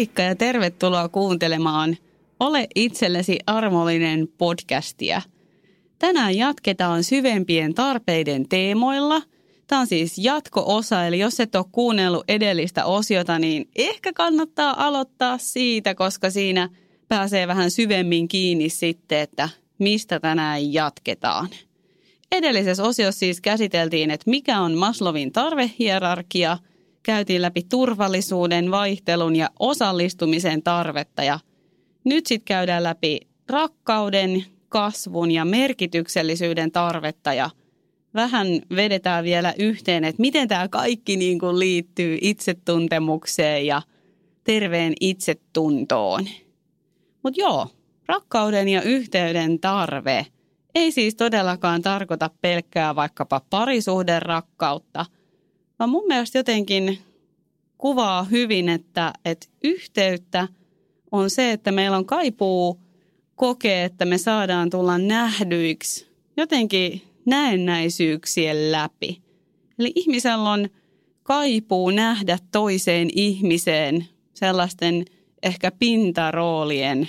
Moikka ja tervetuloa kuuntelemaan Ole itsellesi armollinen podcastia. Tänään jatketaan syvempien tarpeiden teemoilla. Tämä on siis jatko-osa, eli jos et ole kuunnellut edellistä osiota, niin ehkä kannattaa aloittaa siitä, koska siinä pääsee vähän syvemmin kiinni sitten, että mistä tänään jatketaan. Edellisessä osiossa siis käsiteltiin, että mikä on Maslowin tarvehierarkia – käytiin läpi turvallisuuden, vaihtelun ja osallistumisen tarvetta ja nyt sitten käydään läpi rakkauden, kasvun ja merkityksellisyyden tarvetta ja vähän vedetään vielä yhteen, että miten tämä kaikki niin kuin liittyy itsetuntemukseen ja terveen itsetuntoon. Mutta joo, rakkauden ja yhteyden tarve ei siis todellakaan tarkoita pelkkää vaikkapa parisuhden rakkautta – vaan mun mielestä jotenkin kuvaa hyvin, että, että yhteyttä on se, että meillä on kaipuu kokea, että me saadaan tulla nähdyiksi jotenkin näennäisyyksien läpi. Eli ihmisellä on kaipuu nähdä toiseen ihmiseen sellaisten ehkä pintaroolien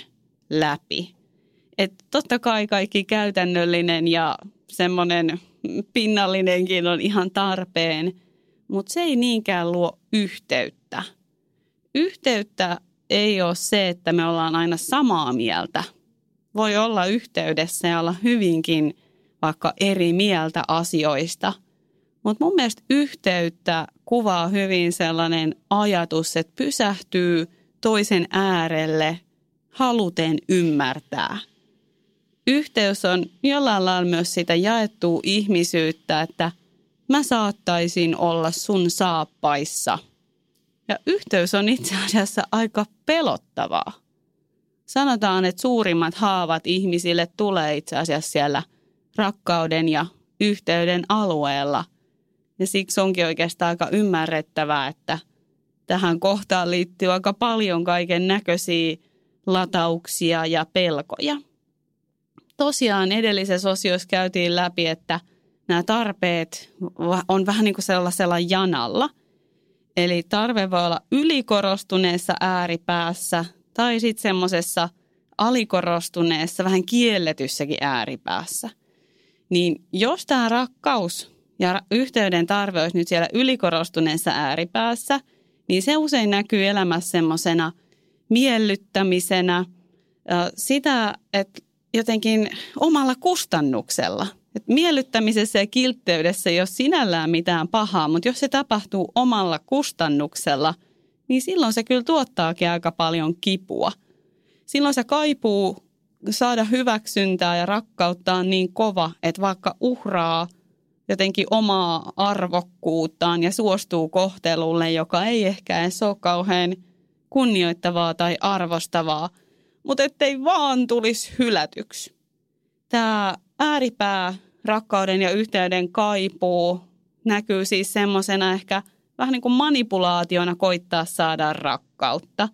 läpi. että totta kai kaikki käytännöllinen ja semmoinen pinnallinenkin on ihan tarpeen – mutta se ei niinkään luo yhteyttä. Yhteyttä ei ole se, että me ollaan aina samaa mieltä. Voi olla yhteydessä ja olla hyvinkin vaikka eri mieltä asioista. Mutta mun mielestä yhteyttä kuvaa hyvin sellainen ajatus, että pysähtyy toisen äärelle haluten ymmärtää. Yhteys on jollain lailla myös sitä jaettua ihmisyyttä, että – mä saattaisin olla sun saappaissa. Ja yhteys on itse asiassa aika pelottavaa. Sanotaan, että suurimmat haavat ihmisille tulee itse asiassa siellä rakkauden ja yhteyden alueella. Ja siksi onkin oikeastaan aika ymmärrettävää, että tähän kohtaan liittyy aika paljon kaiken näköisiä latauksia ja pelkoja. Tosiaan edellisessä osiossa käytiin läpi, että – nämä tarpeet on vähän niin kuin sellaisella janalla. Eli tarve voi olla ylikorostuneessa ääripäässä tai sitten semmoisessa alikorostuneessa, vähän kielletyssäkin ääripäässä. Niin jos tämä rakkaus ja yhteyden tarve olisi nyt siellä ylikorostuneessa ääripäässä, niin se usein näkyy elämässä semmoisena miellyttämisenä, sitä, että jotenkin omalla kustannuksella – et miellyttämisessä ja kiltteydessä ei ole sinällään mitään pahaa, mutta jos se tapahtuu omalla kustannuksella, niin silloin se kyllä tuottaakin aika paljon kipua. Silloin se kaipuu saada hyväksyntää ja rakkautta on niin kova, että vaikka uhraa jotenkin omaa arvokkuuttaan ja suostuu kohtelulle, joka ei ehkä edes ole kauhean kunnioittavaa tai arvostavaa, mutta ettei vaan tulisi hylätyksi. Tämä ääripää rakkauden ja yhteyden kaipuu näkyy siis semmoisena ehkä vähän niin kuin manipulaationa koittaa saada rakkautta.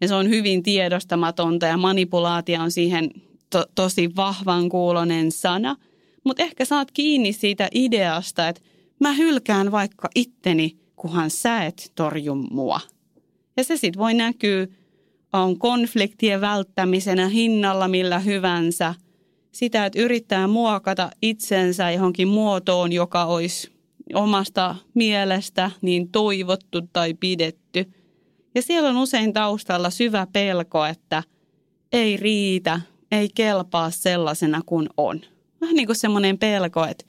Ja se on hyvin tiedostamatonta ja manipulaatio on siihen to- tosi vahvan kuulonen sana. Mutta ehkä saat kiinni siitä ideasta, että mä hylkään vaikka itteni, kunhan sä et torju mua. Ja se sitten voi näkyä on konfliktien välttämisenä hinnalla millä hyvänsä – sitä, että yrittää muokata itsensä johonkin muotoon, joka olisi omasta mielestä niin toivottu tai pidetty. Ja siellä on usein taustalla syvä pelko, että ei riitä, ei kelpaa sellaisena kuin on. Vähän niin kuin semmoinen pelko, että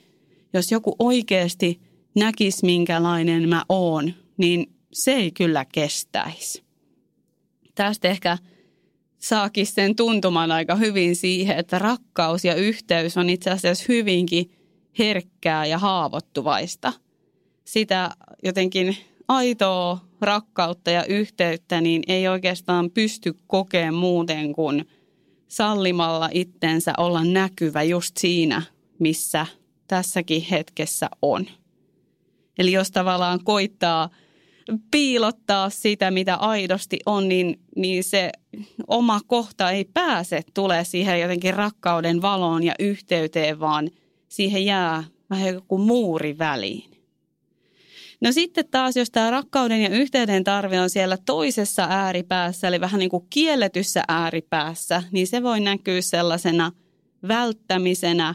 jos joku oikeasti näkisi, minkälainen mä oon, niin se ei kyllä kestäisi. Tästä ehkä saakin sen tuntumaan aika hyvin siihen, että rakkaus ja yhteys on itse asiassa hyvinkin herkkää ja haavoittuvaista. Sitä jotenkin aitoa rakkautta ja yhteyttä niin ei oikeastaan pysty kokemaan muuten kuin sallimalla itsensä olla näkyvä just siinä, missä tässäkin hetkessä on. Eli jos tavallaan koittaa piilottaa sitä, mitä aidosti on, niin, niin se oma kohta ei pääse tulee siihen jotenkin rakkauden valoon ja yhteyteen, vaan siihen jää vähän joku muuri väliin. No sitten taas, jos tämä rakkauden ja yhteyden tarve on siellä toisessa ääripäässä, eli vähän niin kuin kielletyssä ääripäässä, niin se voi näkyä sellaisena välttämisenä,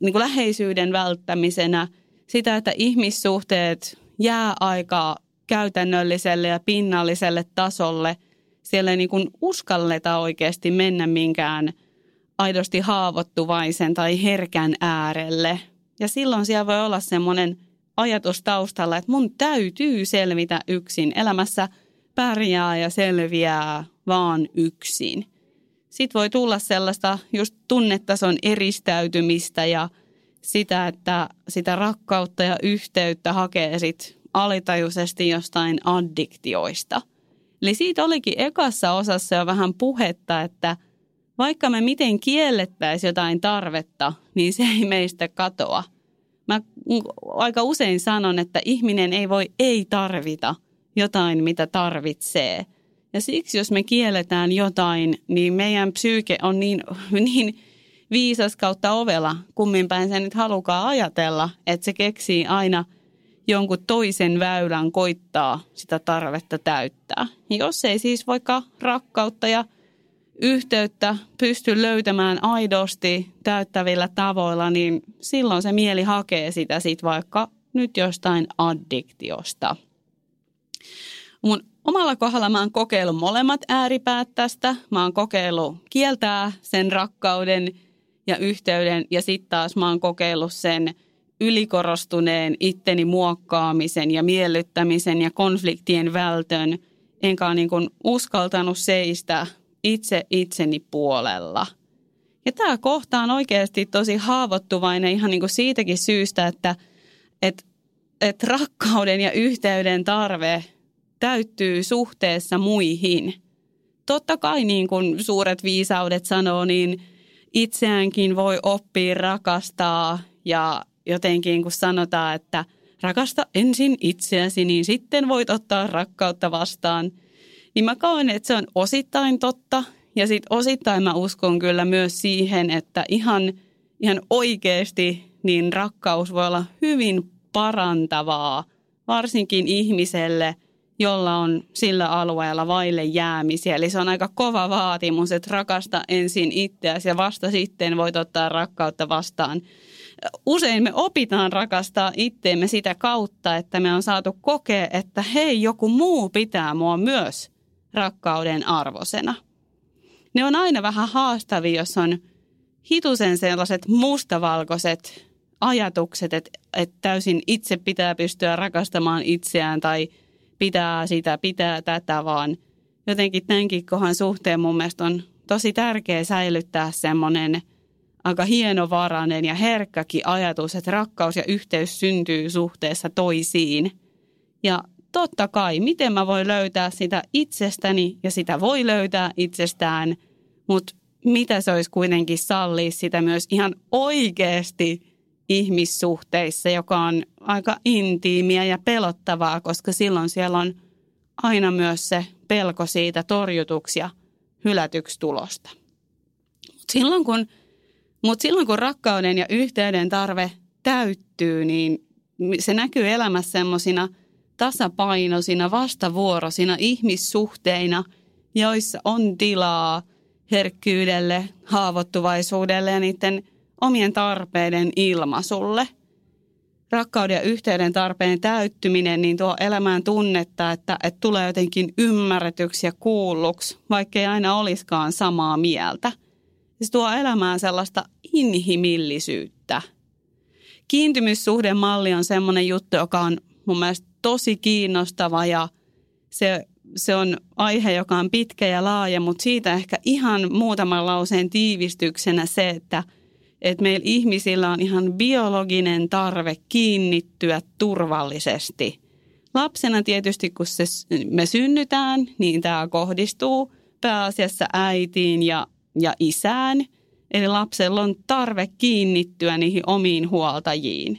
niin kuin läheisyyden välttämisenä, sitä, että ihmissuhteet jää aika käytännölliselle ja pinnalliselle tasolle. Siellä ei niin kuin uskalleta oikeasti mennä minkään aidosti haavoittuvaisen tai herkän äärelle. Ja silloin siellä voi olla semmoinen – ajatus taustalla, että mun täytyy selvitä yksin. Elämässä pärjää ja selviää vaan yksin. Sitten voi tulla sellaista just tunnetason eristäytymistä ja sitä, että sitä rakkautta ja yhteyttä hakee sit alitajuisesti jostain addiktioista. Eli siitä olikin ekassa osassa jo vähän puhetta, että vaikka me miten kiellettäisiin jotain tarvetta, niin se ei meistä katoa – Mä aika usein sanon, että ihminen ei voi ei tarvita jotain, mitä tarvitsee. Ja siksi, jos me kielletään jotain, niin meidän psyyke on niin, niin viisas kautta ovella, kummin päin se nyt halukaa ajatella, että se keksii aina jonkun toisen väylän koittaa sitä tarvetta täyttää. Jos ei siis vaikka rakkautta ja yhteyttä pysty löytämään aidosti täyttävillä tavoilla, niin silloin se mieli hakee sitä sit vaikka nyt jostain addiktiosta. Mun omalla kohdalla mä oon kokeillut molemmat ääripäät tästä. Mä oon kokeillut kieltää sen rakkauden ja yhteyden ja sitten taas mä oon kokeillut sen ylikorostuneen itteni muokkaamisen ja miellyttämisen ja konfliktien vältön. Enkä ole niin uskaltanut seistä itse itseni puolella. Ja tämä kohta on oikeasti tosi haavoittuvainen ihan niin kuin siitäkin syystä, että et, et rakkauden ja yhteyden tarve täyttyy suhteessa muihin. Totta kai niin kuin suuret viisaudet sanoo, niin itseäänkin voi oppia rakastaa ja jotenkin kun sanotaan, että rakasta ensin itseäsi, niin sitten voit ottaa rakkautta vastaan – niin mä koen, että se on osittain totta. Ja sitten osittain mä uskon kyllä myös siihen, että ihan, ihan oikeasti niin rakkaus voi olla hyvin parantavaa, varsinkin ihmiselle, jolla on sillä alueella vaille jäämisiä. Eli se on aika kova vaatimus, että rakasta ensin itseäsi ja vasta sitten voit ottaa rakkautta vastaan. Usein me opitaan rakastaa itteemme sitä kautta, että me on saatu kokea, että hei, joku muu pitää mua myös – rakkauden arvosena. Ne on aina vähän haastavia, jos on hitusen sellaiset mustavalkoiset ajatukset, että, että täysin itse pitää pystyä rakastamaan itseään tai pitää sitä, pitää tätä, vaan jotenkin tämänkin kohan suhteen mun mielestä on tosi tärkeä säilyttää semmoinen aika hienovarainen ja herkkäkin ajatus, että rakkaus ja yhteys syntyy suhteessa toisiin. Ja totta kai, miten mä voin löytää sitä itsestäni ja sitä voi löytää itsestään, mutta mitä se olisi kuitenkin sallia sitä myös ihan oikeasti ihmissuhteissa, joka on aika intiimiä ja pelottavaa, koska silloin siellä on aina myös se pelko siitä torjutuksi ja hylätyksi tulosta. Mutta silloin, kun, mut silloin kun rakkauden ja yhteyden tarve täyttyy, niin se näkyy elämässä semmoisina – tasapainoisina, vastavuoroisina ihmissuhteina, joissa on tilaa herkkyydelle, haavoittuvaisuudelle ja niiden omien tarpeiden ilmaisulle. Rakkauden ja yhteyden tarpeen täyttyminen niin tuo elämään tunnetta, että, että tulee jotenkin ymmärretyksi ja kuulluksi, vaikka ei aina olisikaan samaa mieltä. Se tuo elämään sellaista inhimillisyyttä. Kiintymyssuhdemalli on semmoinen juttu, joka on mun mielestä tosi kiinnostava ja se, se on aihe, joka on pitkä ja laaja, mutta siitä ehkä ihan muutaman lauseen tiivistyksenä se, että että meillä ihmisillä on ihan biologinen tarve kiinnittyä turvallisesti. Lapsena tietysti, kun se, me synnytään, niin tämä kohdistuu pääasiassa äitiin ja, ja isään. Eli lapsella on tarve kiinnittyä niihin omiin huoltajiin.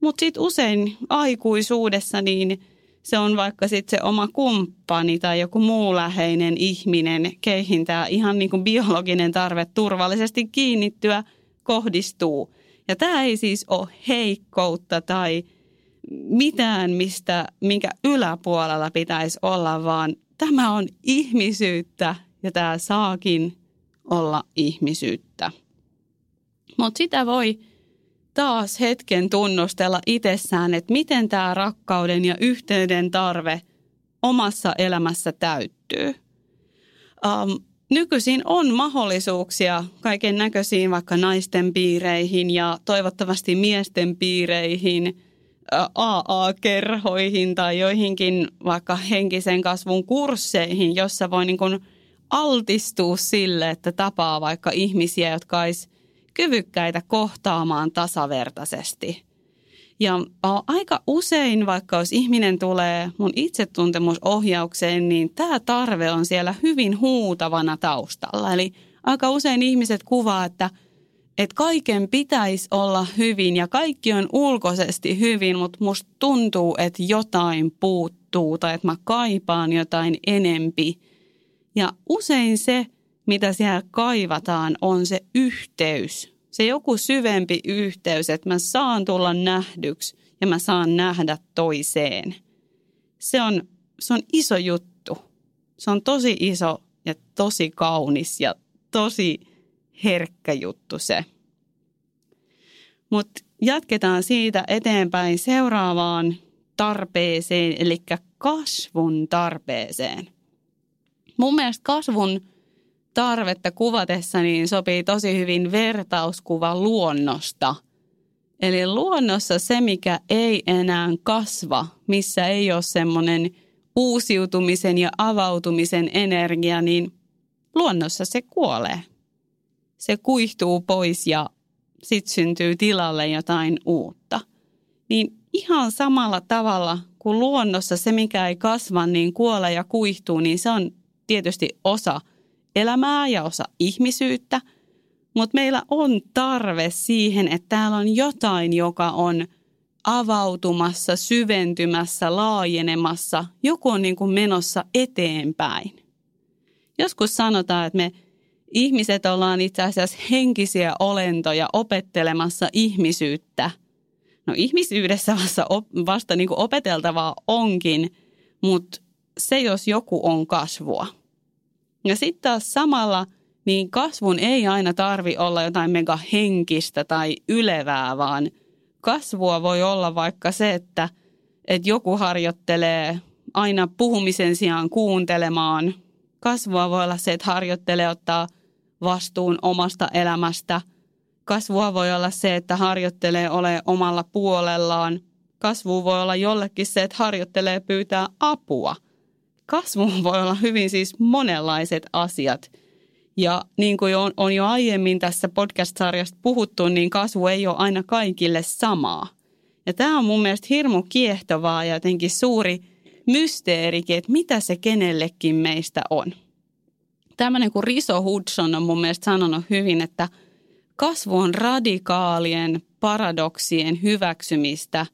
Mutta sitten usein aikuisuudessa niin se on vaikka sitten se oma kumppani tai joku muu läheinen ihminen, keihin tämä ihan niin kuin biologinen tarve turvallisesti kiinnittyä kohdistuu. Ja tämä ei siis ole heikkoutta tai mitään, mistä, minkä yläpuolella pitäisi olla, vaan tämä on ihmisyyttä ja tämä saakin olla ihmisyyttä. Mutta sitä voi taas hetken tunnustella itsessään, että miten tämä rakkauden ja yhteyden tarve omassa elämässä täyttyy. Um, nykyisin on mahdollisuuksia kaiken näköisiin vaikka naisten piireihin ja toivottavasti miesten piireihin, AA-kerhoihin tai joihinkin vaikka henkisen kasvun kursseihin, jossa voi niin kuin altistua sille, että tapaa vaikka ihmisiä, jotka olisi kyvykkäitä kohtaamaan tasavertaisesti. Ja aika usein, vaikka jos ihminen tulee mun itsetuntemusohjaukseen, niin tämä tarve on siellä hyvin huutavana taustalla. Eli aika usein ihmiset kuvaa, että, että kaiken pitäisi olla hyvin ja kaikki on ulkoisesti hyvin, mutta musta tuntuu, että jotain puuttuu tai että mä kaipaan jotain enempi. Ja usein se, mitä siellä kaivataan, on se yhteys. Se joku syvempi yhteys, että mä saan tulla nähdyksi ja mä saan nähdä toiseen. Se on, se on iso juttu. Se on tosi iso ja tosi kaunis ja tosi herkkä juttu se. Mutta jatketaan siitä eteenpäin seuraavaan tarpeeseen, eli kasvun tarpeeseen. Mun mielestä kasvun tarvetta kuvatessa niin sopii tosi hyvin vertauskuva luonnosta. Eli luonnossa se, mikä ei enää kasva, missä ei ole semmoinen uusiutumisen ja avautumisen energia, niin luonnossa se kuolee. Se kuihtuu pois ja sitten syntyy tilalle jotain uutta. Niin ihan samalla tavalla kuin luonnossa se, mikä ei kasva, niin kuolee ja kuihtuu, niin se on tietysti osa elämää ja osa ihmisyyttä, mutta meillä on tarve siihen, että täällä on jotain, joka on avautumassa, syventymässä, laajenemassa. Joku on niin kuin menossa eteenpäin. Joskus sanotaan, että me ihmiset ollaan itse asiassa henkisiä olentoja opettelemassa ihmisyyttä. No ihmisyydessä vasta, vasta niin kuin opeteltavaa onkin, mutta se jos joku on kasvua – ja sitten taas samalla niin kasvun ei aina tarvi olla jotain mega henkistä tai ylevää, vaan kasvua voi olla vaikka se, että, että joku harjoittelee aina puhumisen sijaan kuuntelemaan. Kasvua voi olla se, että harjoittelee ottaa vastuun omasta elämästä. Kasvua voi olla se, että harjoittelee ole omalla puolellaan. Kasvu voi olla jollekin se, että harjoittelee pyytää apua – kasvu voi olla hyvin siis monenlaiset asiat. Ja niin kuin on, on jo aiemmin tässä podcast-sarjasta puhuttu, niin kasvu ei ole aina kaikille samaa. Ja tämä on mun mielestä hirmu kiehtovaa ja jotenkin suuri mysteerikin, että mitä se kenellekin meistä on. Tämmöinen kuin Riso Hudson on mun mielestä sanonut hyvin, että kasvu on radikaalien paradoksien hyväksymistä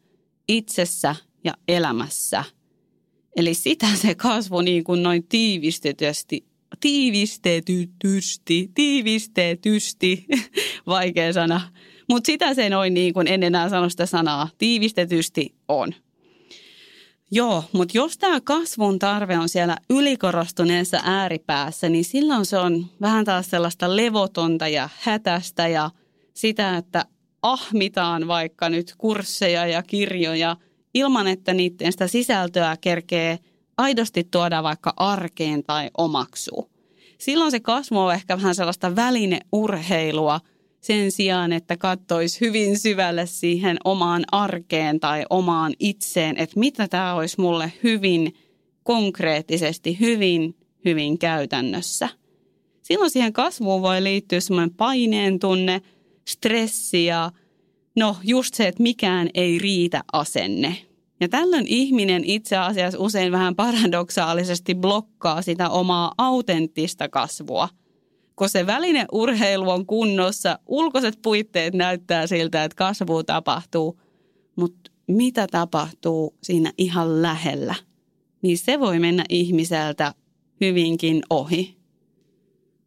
itsessä ja elämässä – Eli sitä se kasvu niin kuin noin tiivistetysti, tiivistetysti, tiivistetysti, vaikea sana. Mutta sitä se noin niin kuin en enää sano sitä sanaa, tiivistetysti on. Joo, mutta jos tämä kasvun tarve on siellä ylikorostuneessa ääripäässä, niin silloin se on vähän taas sellaista levotonta ja hätästä ja sitä, että ahmitaan vaikka nyt kursseja ja kirjoja – ilman, että niiden sitä sisältöä kerkee aidosti tuoda vaikka arkeen tai omaksuu. Silloin se kasvu on ehkä vähän sellaista välineurheilua sen sijaan, että katsoisi hyvin syvälle siihen omaan arkeen tai omaan itseen, että mitä tämä olisi mulle hyvin konkreettisesti, hyvin, hyvin käytännössä. Silloin siihen kasvuun voi liittyä semmoinen paineen tunne, stressi ja no just se, että mikään ei riitä asenne. Ja tällöin ihminen itse asiassa usein vähän paradoksaalisesti blokkaa sitä omaa autenttista kasvua. Kun se välineurheilu on kunnossa, ulkoiset puitteet näyttää siltä, että kasvu tapahtuu, mutta mitä tapahtuu siinä ihan lähellä, niin se voi mennä ihmiseltä hyvinkin ohi.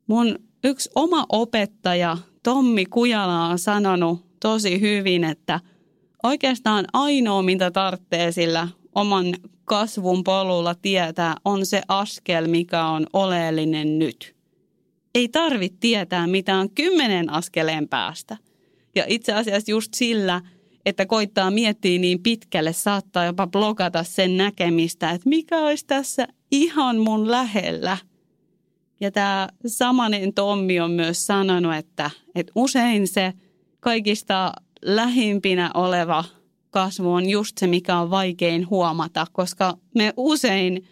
Mun yksi oma opettaja Tommi Kujala on sanonut tosi hyvin, että oikeastaan ainoa, mitä tarvitsee sillä oman kasvun polulla tietää, on se askel, mikä on oleellinen nyt. Ei tarvitse tietää, mitä on kymmenen askeleen päästä. Ja itse asiassa just sillä, että koittaa miettiä niin pitkälle, saattaa jopa blokata sen näkemistä, että mikä olisi tässä ihan mun lähellä. Ja tämä samanen Tommi on myös sanonut, että, että usein se kaikista lähimpinä oleva kasvu on just se, mikä on vaikein huomata, koska me usein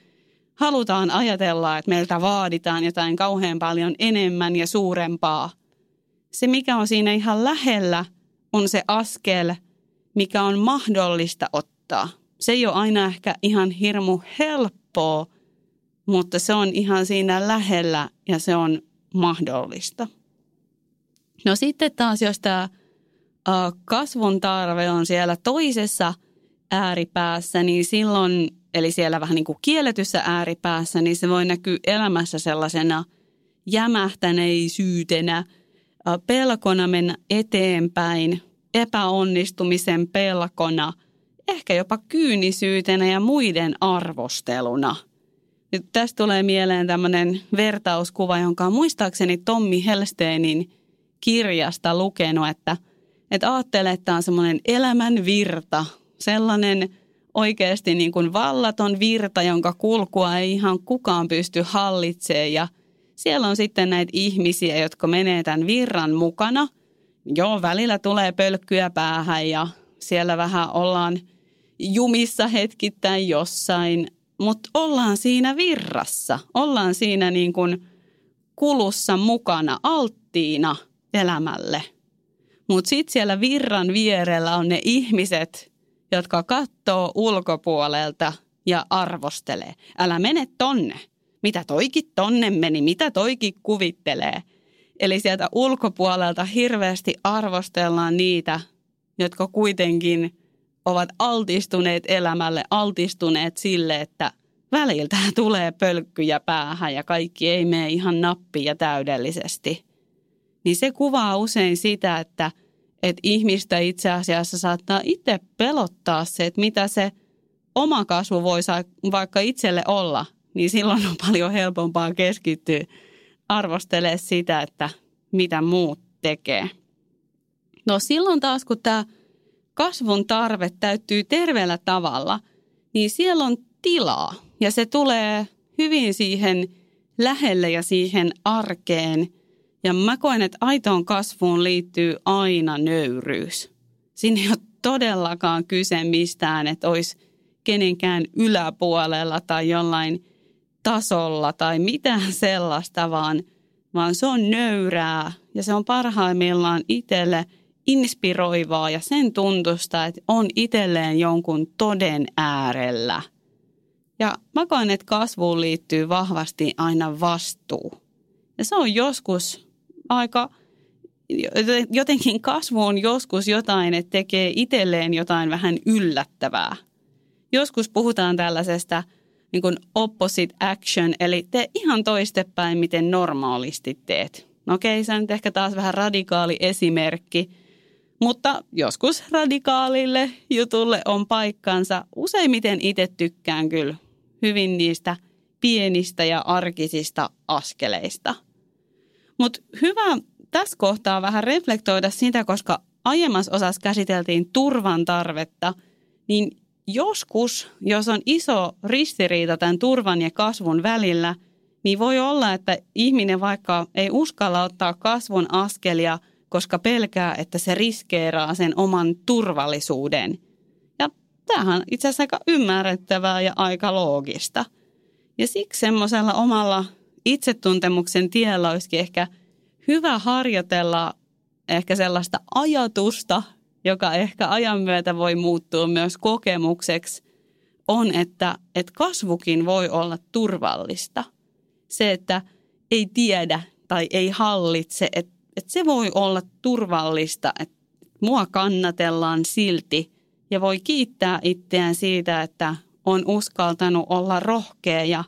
halutaan ajatella, että meiltä vaaditaan jotain kauhean paljon enemmän ja suurempaa. Se, mikä on siinä ihan lähellä, on se askel, mikä on mahdollista ottaa. Se ei ole aina ehkä ihan hirmu helppoa, mutta se on ihan siinä lähellä ja se on mahdollista. No sitten taas, jos tämä kasvun tarve on siellä toisessa ääripäässä, niin silloin, eli siellä vähän niin kuin kielletyssä ääripäässä, niin se voi näkyä elämässä sellaisena jämähtäneisyytenä, pelkona mennä eteenpäin, epäonnistumisen pelkona, ehkä jopa kyynisyytenä ja muiden arvosteluna. Nyt tästä tulee mieleen tämmöinen vertauskuva, jonka on muistaakseni Tommi Helsteinin kirjasta lukenut, että – että ajattelee, että tämä on semmoinen elämän virta, sellainen oikeasti niin kuin vallaton virta, jonka kulkua ei ihan kukaan pysty hallitsemaan. Ja siellä on sitten näitä ihmisiä, jotka menee tämän virran mukana. Joo, välillä tulee pölkkyä päähän ja siellä vähän ollaan jumissa hetkittäin jossain, mutta ollaan siinä virrassa, ollaan siinä niin kuin kulussa mukana, alttiina elämälle – mutta sitten siellä virran vierellä on ne ihmiset, jotka katsoo ulkopuolelta ja arvostelee. Älä mene tonne. Mitä toikin tonne meni, mitä toikin kuvittelee. Eli sieltä ulkopuolelta hirveästi arvostellaan niitä, jotka kuitenkin ovat altistuneet elämälle, altistuneet sille, että väliltä tulee pölkkyjä päähän ja kaikki ei mene ihan nappia täydellisesti niin se kuvaa usein sitä, että, että ihmistä itse asiassa saattaa itse pelottaa se, että mitä se oma kasvu voi vaikka itselle olla, niin silloin on paljon helpompaa keskittyä arvostelemaan sitä, että mitä muut tekee. No silloin taas, kun tämä kasvun tarve täyttyy terveellä tavalla, niin siellä on tilaa ja se tulee hyvin siihen lähelle ja siihen arkeen – ja mä koen, että aitoon kasvuun liittyy aina nöyryys. Siinä ei ole todellakaan kyse mistään, että olisi kenenkään yläpuolella tai jollain tasolla tai mitään sellaista, vaan, vaan se on nöyrää ja se on parhaimmillaan itselle inspiroivaa ja sen tuntusta, että on itselleen jonkun toden äärellä. Ja mä koen, että kasvuun liittyy vahvasti aina vastuu. Ja se on joskus aika jotenkin kasvu on joskus jotain, että tekee itselleen jotain vähän yllättävää. Joskus puhutaan tällaisesta niin kuin opposite action, eli tee ihan toistepäin, miten normaalisti teet. No okei, se on nyt ehkä taas vähän radikaali esimerkki, mutta joskus radikaalille jutulle on paikkansa. Useimmiten itse tykkään kyllä hyvin niistä pienistä ja arkisista askeleista – mutta hyvä tässä kohtaa vähän reflektoida sitä, koska aiemmassa osassa käsiteltiin turvan tarvetta, niin joskus, jos on iso ristiriita tämän turvan ja kasvun välillä, niin voi olla, että ihminen vaikka ei uskalla ottaa kasvun askelia, koska pelkää, että se riskeeraa sen oman turvallisuuden. Ja tämähän on itse asiassa aika ymmärrettävää ja aika loogista. Ja siksi semmoisella omalla itsetuntemuksen tiellä olisikin ehkä hyvä harjoitella ehkä sellaista ajatusta, joka ehkä ajan myötä voi muuttua myös kokemukseksi, on, että, että kasvukin voi olla turvallista. Se, että ei tiedä tai ei hallitse, että, että se voi olla turvallista, että mua kannatellaan silti ja voi kiittää itseään siitä, että on uskaltanut olla rohkea ja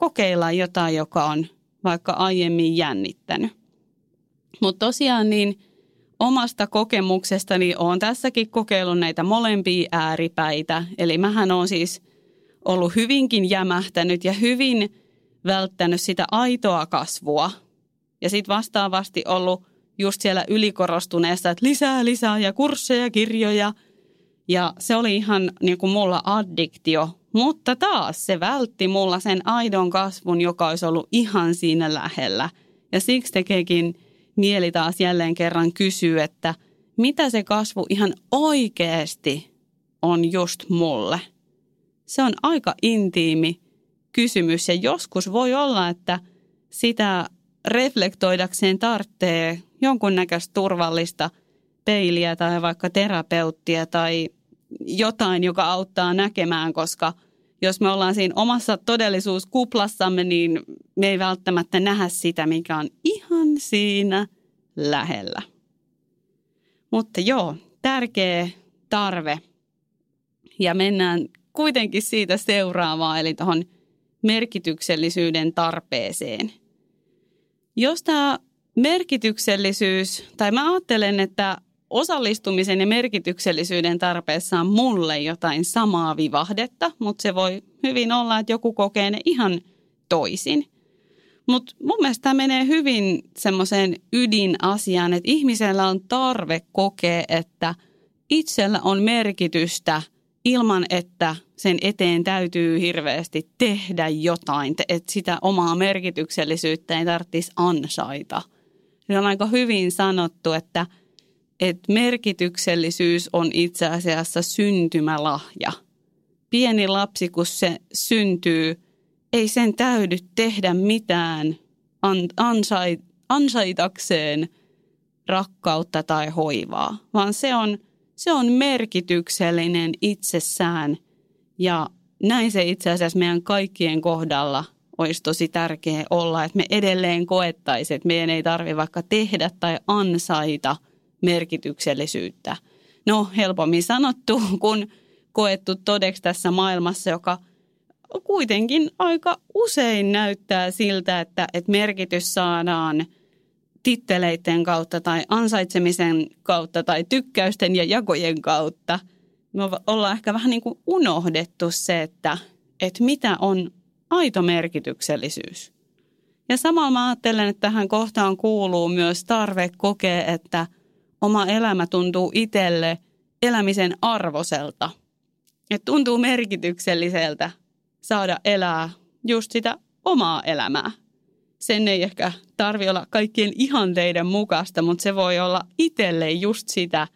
kokeilla jotain, joka on vaikka aiemmin jännittänyt. Mutta tosiaan niin omasta kokemuksestani olen tässäkin kokeillut näitä molempia ääripäitä. Eli mähän on siis ollut hyvinkin jämähtänyt ja hyvin välttänyt sitä aitoa kasvua. Ja sitten vastaavasti ollut just siellä ylikorostuneessa, että lisää, lisää ja kursseja, kirjoja. Ja se oli ihan niin kuin mulla addiktio. Mutta taas se vältti mulla sen aidon kasvun, joka olisi ollut ihan siinä lähellä. Ja siksi tekeekin mieli taas jälleen kerran kysyä, että mitä se kasvu ihan oikeasti on just mulle. Se on aika intiimi kysymys ja joskus voi olla, että sitä reflektoidakseen tarvitsee jonkunnäköistä turvallista peiliä tai vaikka terapeuttia tai jotain, joka auttaa näkemään, koska jos me ollaan siinä omassa todellisuuskuplassamme, niin me ei välttämättä nähdä sitä, mikä on ihan siinä lähellä. Mutta joo, tärkeä tarve. Ja mennään kuitenkin siitä seuraavaan, eli tuohon merkityksellisyyden tarpeeseen. Jos tämä merkityksellisyys, tai mä ajattelen, että osallistumisen ja merkityksellisyyden tarpeessa on mulle jotain samaa vivahdetta, mutta se voi hyvin olla, että joku kokee ne ihan toisin. Mutta mun mielestä tämä menee hyvin semmoiseen ydinasiaan, että ihmisellä on tarve kokea, että itsellä on merkitystä ilman, että sen eteen täytyy hirveästi tehdä jotain, että sitä omaa merkityksellisyyttä ei tarvitsisi ansaita. Se on aika hyvin sanottu, että, että merkityksellisyys on itse asiassa syntymälahja. Pieni lapsi, kun se syntyy – ei sen täydy tehdä mitään ansai, ansaitakseen rakkautta tai hoivaa, vaan se on, se on merkityksellinen itsessään ja näin se itse asiassa meidän kaikkien kohdalla olisi tosi tärkeää olla, että me edelleen koettaisiin, että meidän ei tarvitse vaikka tehdä tai ansaita merkityksellisyyttä. No helpommin sanottu kuin koettu todeksi tässä maailmassa, joka – kuitenkin aika usein näyttää siltä, että, että merkitys saadaan titteleiden kautta tai ansaitsemisen kautta tai tykkäysten ja jakojen kautta. Me ollaan ehkä vähän niin kuin unohdettu se, että, että mitä on aito merkityksellisyys. Ja samalla mä ajattelen, että tähän kohtaan kuuluu myös tarve kokea, että oma elämä tuntuu itselle elämisen arvoselta. Että tuntuu merkitykselliseltä saada elää just sitä omaa elämää. Sen ei ehkä tarvi olla kaikkien ihanteiden mukaista, mutta se voi olla itselle just sitä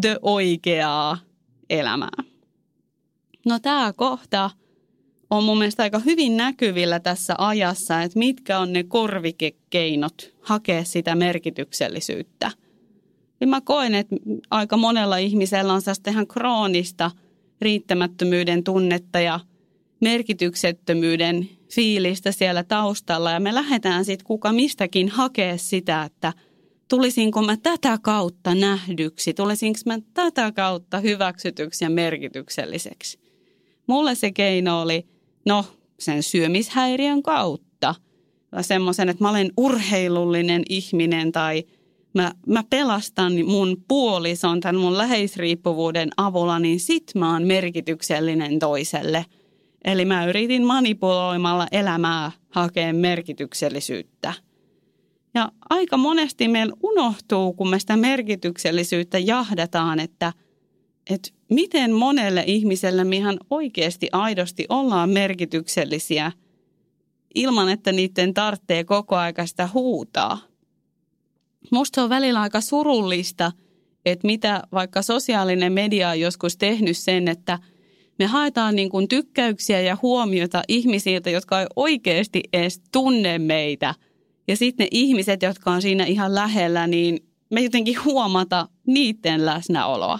the oikeaa elämää. No tämä kohta on mun mielestä aika hyvin näkyvillä tässä ajassa, että mitkä on ne korvikekeinot hakea sitä merkityksellisyyttä. Ja mä koen, että aika monella ihmisellä on ihan kroonista riittämättömyyden tunnetta ja merkityksettömyyden fiilistä siellä taustalla ja me lähdetään sitten kuka mistäkin hakea sitä, että tulisinko mä tätä kautta nähdyksi, tulisinko mä tätä kautta hyväksytyksi ja merkitykselliseksi. Mulle se keino oli, no sen syömishäiriön kautta. Semmoisen, että mä olen urheilullinen ihminen tai mä, mä pelastan mun puolison tämän mun läheisriippuvuuden avulla, niin sit mä oon merkityksellinen toiselle – Eli mä yritin manipuloimalla elämää hakea merkityksellisyyttä. Ja aika monesti meillä unohtuu, kun me sitä merkityksellisyyttä jahdataan, että, että miten monelle ihmiselle me ihan oikeasti aidosti ollaan merkityksellisiä ilman, että niiden tarvitsee koko aika sitä huutaa. Musta on välillä aika surullista, että mitä vaikka sosiaalinen media on joskus tehnyt sen, että – me haetaan niin kuin tykkäyksiä ja huomiota ihmisiltä, jotka ei oikeasti edes tunne meitä. Ja sitten ne ihmiset, jotka on siinä ihan lähellä, niin me jotenkin huomata niiden läsnäoloa.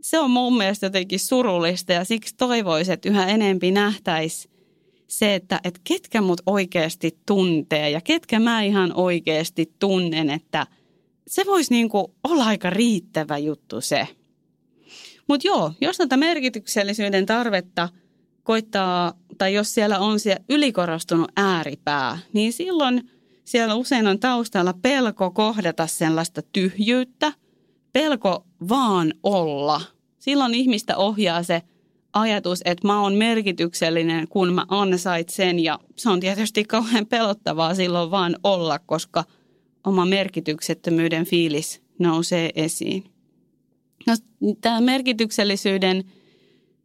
Se on mun mielestä jotenkin surullista ja siksi toivoisin, että yhä enempi nähtäisi se, että, että ketkä mut oikeasti tuntee ja ketkä mä ihan oikeasti tunnen, että se voisi niinku olla aika riittävä juttu se. Mutta joo, jos tätä merkityksellisyyden tarvetta koittaa, tai jos siellä on se ylikorostunut ääripää, niin silloin siellä usein on taustalla pelko kohdata sellaista tyhjyyttä, pelko vaan olla. Silloin ihmistä ohjaa se ajatus, että mä oon merkityksellinen, kun mä ansaitsen ja se on tietysti kauhean pelottavaa silloin vaan olla, koska oma merkityksettömyyden fiilis nousee esiin. No, tämä merkityksellisyyden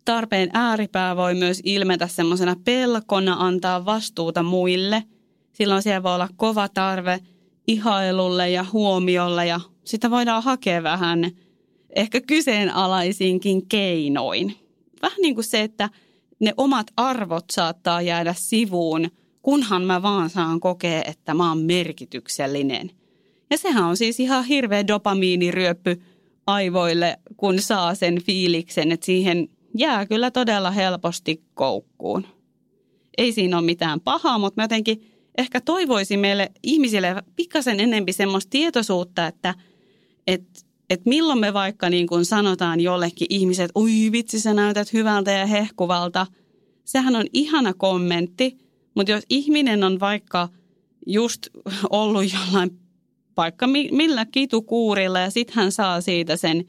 tarpeen ääripää voi myös ilmetä semmoisena pelkona antaa vastuuta muille. Silloin siellä voi olla kova tarve ihailulle ja huomiolle ja sitä voidaan hakea vähän ehkä kyseenalaisinkin keinoin. Vähän niin kuin se, että ne omat arvot saattaa jäädä sivuun, kunhan mä vaan saan kokea, että mä oon merkityksellinen. Ja sehän on siis ihan hirveä dopamiiniryöppy aivoille, kun saa sen fiiliksen, että siihen jää kyllä todella helposti koukkuun. Ei siinä ole mitään pahaa, mutta mä jotenkin ehkä toivoisin meille ihmisille pikkasen enempi semmoista tietoisuutta, että, että, että milloin me vaikka niin kuin sanotaan jollekin ihmiset, oi vitsi sä näytät hyvältä ja hehkuvalta. Sehän on ihana kommentti, mutta jos ihminen on vaikka just ollut jollain vaikka millä kitukuurilla ja sitten hän saa siitä sen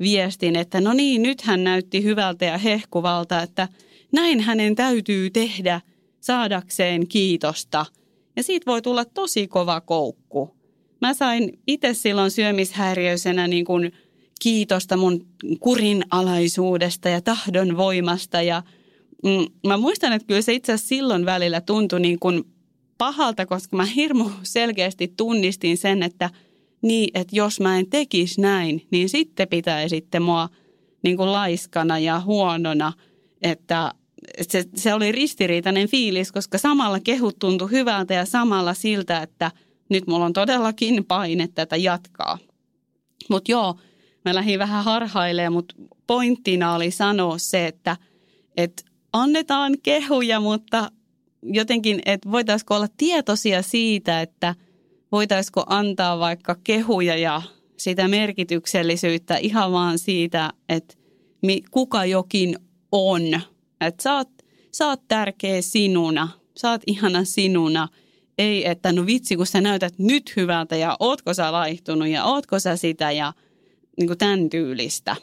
viestin, että no niin, nyt hän näytti hyvältä ja hehkuvalta, että näin hänen täytyy tehdä saadakseen kiitosta. Ja siitä voi tulla tosi kova koukku. Mä sain itse silloin syömishäiriöisenä niin kuin kiitosta mun kurinalaisuudesta ja tahdon voimasta. Ja mm, mä muistan, että kyllä se itse asiassa silloin välillä tuntui niin kuin pahalta, koska mä hirmu selkeästi tunnistin sen, että niin, että jos mä en tekisi näin, niin sitten pitää sitten mua niin kuin laiskana ja huonona, että se, se oli ristiriitainen fiilis, koska samalla kehut tuntui hyvältä ja samalla siltä, että nyt mulla on todellakin paine tätä jatkaa. Mutta joo, mä lähdin vähän harhailemaan, mutta pointtina oli sanoa se, että, että annetaan kehuja, mutta jotenkin, että voitaisiko olla tietoisia siitä, että voitaisiko antaa vaikka kehuja ja sitä merkityksellisyyttä ihan vaan siitä, että kuka jokin on. Että sä sä oot tärkeä sinuna, sä oot ihana sinuna. Ei, että no vitsi, kun sä näytät nyt hyvältä ja ootko sä laihtunut ja ootko sä sitä ja niin kuin tämän tyylistä.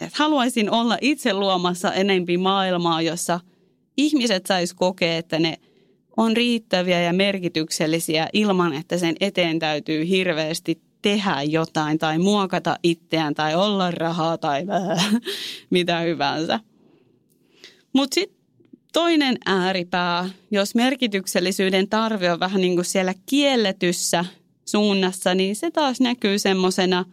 Et haluaisin olla itse luomassa enempi maailmaa, jossa – ihmiset sais kokea, että ne on riittäviä ja merkityksellisiä ilman, että sen eteen täytyy hirveästi tehdä jotain tai muokata itseään tai olla rahaa tai mitä hyvänsä. Mutta sitten toinen ääripää, jos merkityksellisyyden tarve on vähän niin kuin siellä kielletyssä suunnassa, niin se taas näkyy semmoisena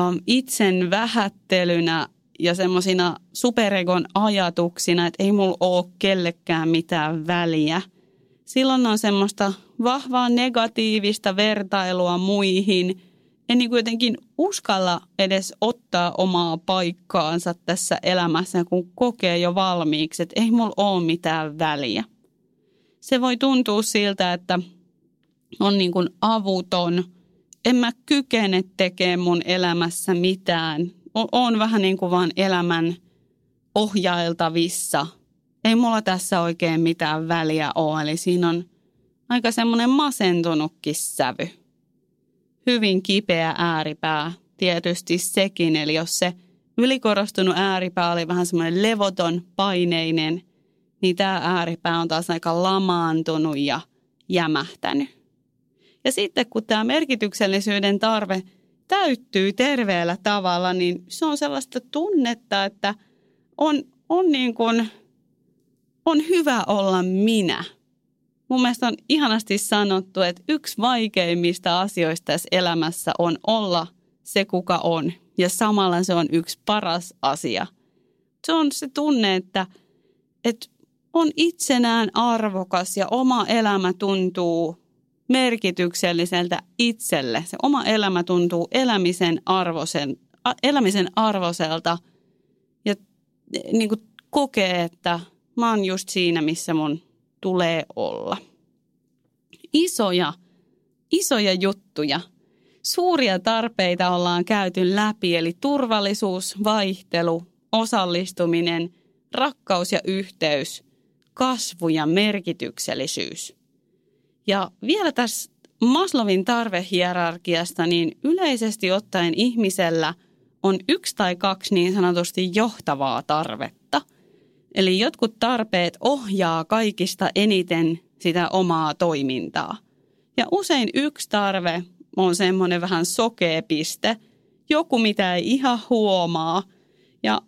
um, itsen vähättelynä ja semmoisina superegon ajatuksina, että ei mulla ole kellekään mitään väliä. Silloin on semmoista vahvaa negatiivista vertailua muihin. En niin kuitenkin uskalla edes ottaa omaa paikkaansa tässä elämässä, kun kokee jo valmiiksi, että ei mulla ole mitään väliä. Se voi tuntua siltä, että on niin kuin avuton. En mä kykene tekemään mun elämässä mitään on vähän niin kuin vaan elämän ohjailtavissa. Ei mulla tässä oikein mitään väliä ole, eli siinä on aika semmoinen masentunutkin sävy. Hyvin kipeä ääripää tietysti sekin, eli jos se ylikorostunut ääripää oli vähän semmoinen levoton, paineinen, niin tämä ääripää on taas aika lamaantunut ja jämähtänyt. Ja sitten kun tämä merkityksellisyyden tarve – täyttyy terveellä tavalla, niin se on sellaista tunnetta, että on, on, niin kuin, on hyvä olla minä. Mun mielestä on ihanasti sanottu, että yksi vaikeimmista asioista tässä elämässä on olla se, kuka on. Ja samalla se on yksi paras asia. Se on se tunne, että, että on itsenään arvokas ja oma elämä tuntuu merkitykselliseltä itselle. Se oma elämä tuntuu elämisen, arvosen, elämisen arvoselta ja niin kuin kokee, että mä oon just siinä, missä mun tulee olla. Isoja, isoja juttuja, suuria tarpeita ollaan käyty läpi, eli turvallisuus, vaihtelu, osallistuminen, rakkaus ja yhteys, kasvu ja merkityksellisyys. Ja vielä tässä Maslowin tarvehierarkiasta, niin yleisesti ottaen ihmisellä on yksi tai kaksi niin sanotusti johtavaa tarvetta. Eli jotkut tarpeet ohjaa kaikista eniten sitä omaa toimintaa. Ja usein yksi tarve on semmoinen vähän sokea piste, joku mitä ei ihan huomaa. Ja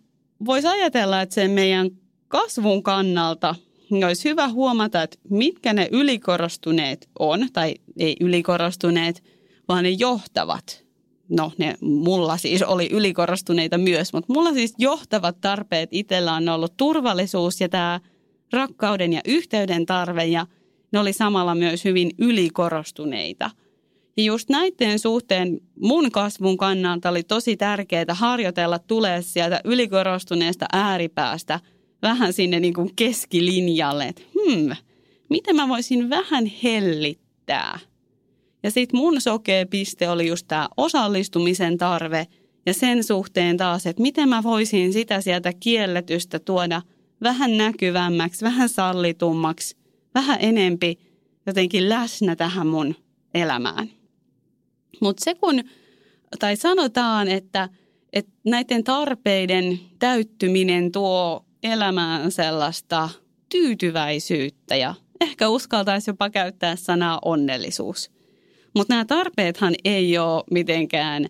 voisi ajatella, että sen meidän kasvun kannalta olisi hyvä huomata, että mitkä ne ylikorostuneet on, tai ei ylikorostuneet, vaan ne johtavat. No ne mulla siis oli ylikorostuneita myös, mutta mulla siis johtavat tarpeet itsellä on ollut turvallisuus ja tämä rakkauden ja yhteyden tarve ja ne oli samalla myös hyvin ylikorostuneita. Ja just näiden suhteen mun kasvun kannalta oli tosi tärkeää harjoitella tulee sieltä ylikorostuneesta ääripäästä – vähän sinne niin kuin keskilinjalle, että hmm, miten mä voisin vähän hellittää. Ja sitten mun sokea piste oli just tämä osallistumisen tarve ja sen suhteen taas, että miten mä voisin sitä sieltä kielletystä tuoda vähän näkyvämmäksi, vähän sallitummaksi, vähän enempi jotenkin läsnä tähän mun elämään. Mutta se kun, tai sanotaan, että, että näiden tarpeiden täyttyminen tuo elämään sellaista tyytyväisyyttä ja ehkä uskaltaisi jopa käyttää sanaa onnellisuus. Mutta nämä tarpeethan ei ole mitenkään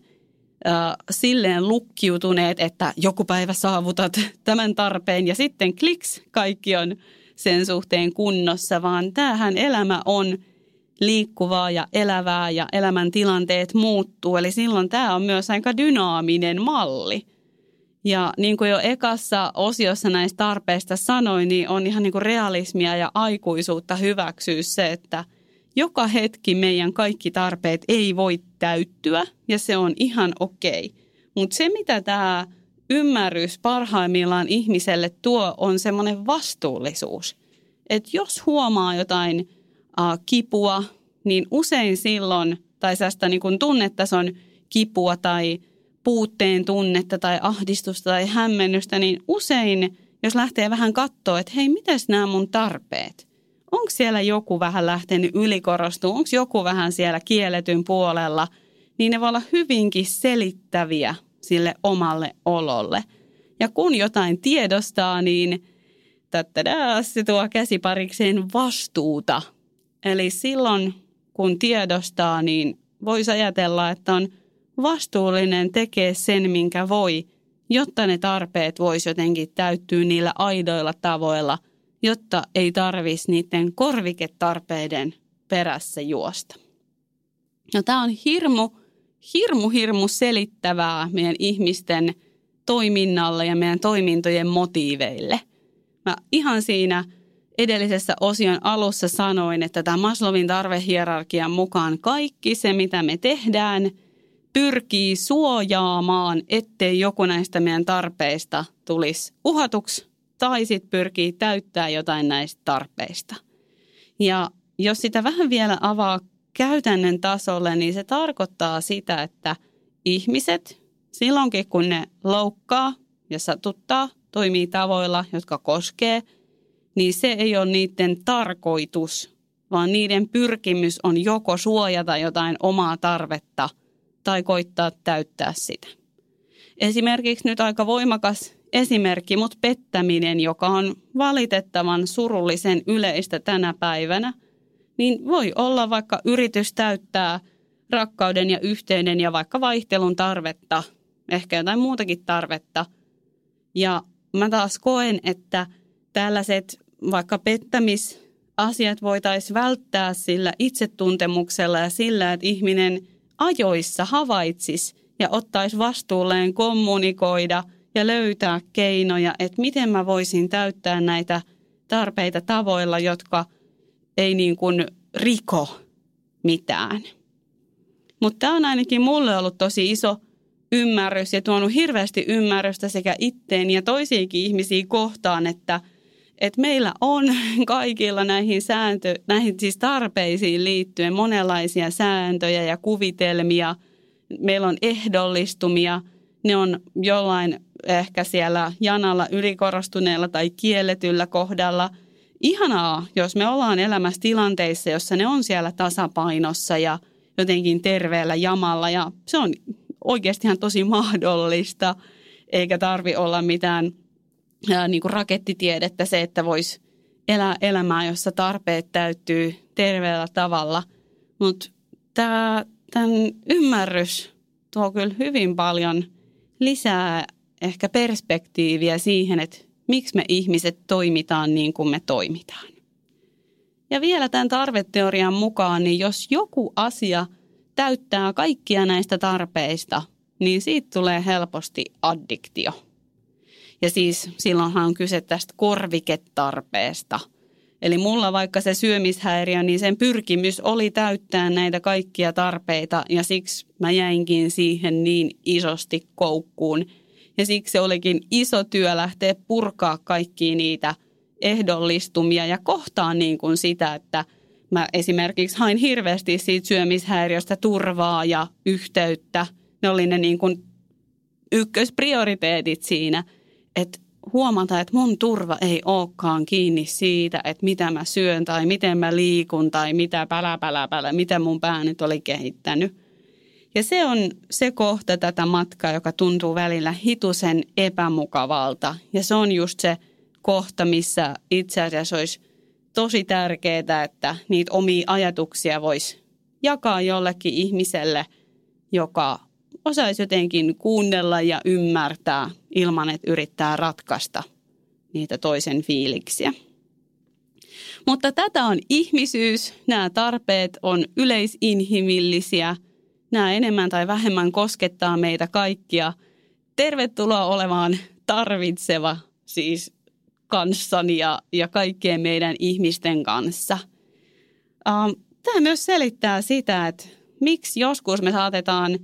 äh, silleen lukkiutuneet, että joku päivä saavutat tämän tarpeen ja sitten kliks, kaikki on sen suhteen kunnossa, vaan tämähän elämä on liikkuvaa ja elävää ja elämäntilanteet muuttuu. Eli silloin tämä on myös aika dynaaminen malli – ja niin kuin jo ekassa osiossa näistä tarpeista sanoin, niin on ihan niin kuin realismia ja aikuisuutta hyväksyä se, että joka hetki meidän kaikki tarpeet ei voi täyttyä ja se on ihan okei. Okay. Mutta se, mitä tämä ymmärrys parhaimmillaan ihmiselle tuo, on semmoinen vastuullisuus. Että jos huomaa jotain äh, kipua, niin usein silloin, tai tästä niin kun tunnetason kipua tai – puutteen tunnetta tai ahdistusta tai hämmennystä, niin usein, jos lähtee vähän katsoa, että hei, mitäs nämä mun tarpeet? Onko siellä joku vähän lähtenyt ylikorostumaan? Onko joku vähän siellä kielletyn puolella? Niin ne voi olla hyvinkin selittäviä sille omalle ololle. Ja kun jotain tiedostaa, niin tättädää, se tuo käsiparikseen vastuuta. Eli silloin, kun tiedostaa, niin voisi ajatella, että on – vastuullinen tekee sen, minkä voi, jotta ne tarpeet voisi jotenkin täyttyä niillä aidoilla tavoilla, jotta ei tarvisi niiden korviketarpeiden perässä juosta. No, tämä on hirmu, hirmu, hirmu selittävää meidän ihmisten toiminnalle ja meidän toimintojen motiiveille. Mä ihan siinä edellisessä osion alussa sanoin, että tämä Maslowin tarvehierarkian mukaan kaikki se, mitä me tehdään – pyrkii suojaamaan, ettei joku näistä meidän tarpeista tulisi uhatuksi tai sitten pyrkii täyttää jotain näistä tarpeista. Ja jos sitä vähän vielä avaa käytännön tasolle, niin se tarkoittaa sitä, että ihmiset silloinkin kun ne loukkaa ja satuttaa, toimii tavoilla, jotka koskee, niin se ei ole niiden tarkoitus, vaan niiden pyrkimys on joko suojata jotain omaa tarvetta – tai koittaa täyttää sitä. Esimerkiksi nyt aika voimakas esimerkki, mutta pettäminen, joka on valitettavan surullisen yleistä tänä päivänä, niin voi olla vaikka yritys täyttää rakkauden ja yhteyden ja vaikka vaihtelun tarvetta, ehkä jotain muutakin tarvetta. Ja mä taas koen, että tällaiset vaikka pettämisasiat voitaisiin välttää sillä itsetuntemuksella ja sillä, että ihminen – ajoissa havaitsis ja ottaisi vastuulleen kommunikoida ja löytää keinoja, että miten mä voisin täyttää näitä tarpeita tavoilla, jotka ei niin kuin riko mitään. Mutta tämä on ainakin mulle ollut tosi iso ymmärrys ja tuonut hirveästi ymmärrystä sekä itteen ja toisiinkin ihmisiin kohtaan, että, että meillä on kaikilla näihin, sääntö, näihin siis tarpeisiin liittyen monenlaisia sääntöjä ja kuvitelmia. Meillä on ehdollistumia, ne on jollain ehkä siellä janalla ylikorostuneella tai kielletyllä kohdalla. Ihanaa, jos me ollaan elämässä tilanteissa, jossa ne on siellä tasapainossa ja jotenkin terveellä jamalla ja se on oikeasti ihan tosi mahdollista, eikä tarvi olla mitään ää, niin kuin rakettitiedettä se, että voisi elää elämää, jossa tarpeet täyttyy terveellä tavalla. Mutta tämän ymmärrys tuo kyllä hyvin paljon lisää ehkä perspektiiviä siihen, että miksi me ihmiset toimitaan niin kuin me toimitaan. Ja vielä tämän tarveteorian mukaan, niin jos joku asia täyttää kaikkia näistä tarpeista, niin siitä tulee helposti addiktio. Ja siis silloinhan on kyse tästä korviketarpeesta. Eli mulla vaikka se syömishäiriö, niin sen pyrkimys oli täyttää näitä kaikkia tarpeita ja siksi mä jäinkin siihen niin isosti koukkuun – ja siksi se olikin iso työ lähteä purkaa kaikkia niitä ehdollistumia ja kohtaan niin kuin sitä, että mä esimerkiksi hain hirveästi siitä syömishäiriöstä turvaa ja yhteyttä. Ne oli ne niin kuin ykkösprioriteetit siinä, että huomata, että mun turva ei olekaan kiinni siitä, että mitä mä syön tai miten mä liikun tai mitä pälä, pälä, pälä, mitä mun pää nyt oli kehittänyt. Ja se on se kohta tätä matkaa, joka tuntuu välillä hitusen epämukavalta. Ja se on just se kohta, missä itse asiassa olisi tosi tärkeää, että niitä omia ajatuksia voisi jakaa jollekin ihmiselle, joka osaisi jotenkin kuunnella ja ymmärtää ilman, että yrittää ratkaista niitä toisen fiiliksiä. Mutta tätä on ihmisyys, nämä tarpeet on yleisinhimillisiä – nämä enemmän tai vähemmän koskettaa meitä kaikkia. Tervetuloa olemaan tarvitseva siis kanssani ja, ja kaikkien meidän ihmisten kanssa. Ähm, tämä myös selittää sitä, että miksi joskus me saatetaan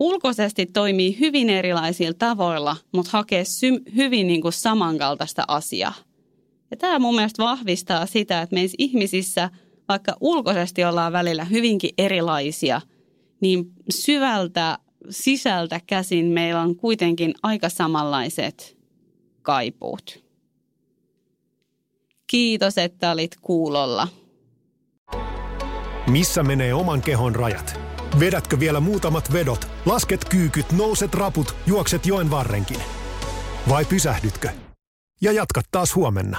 ulkoisesti toimia hyvin erilaisilla tavoilla, mutta hakea sy- hyvin niin kuin samankaltaista asiaa. Ja tämä mun mielestä vahvistaa sitä, että meissä ihmisissä, vaikka ulkoisesti ollaan välillä hyvinkin erilaisia – niin syvältä sisältä käsin meillä on kuitenkin aika samanlaiset kaipuut. Kiitos, että olit kuulolla. Missä menee oman kehon rajat? Vedätkö vielä muutamat vedot, lasket kyykyt, nouset raput, juokset joen varrenkin? Vai pysähdytkö? Ja jatkat taas huomenna.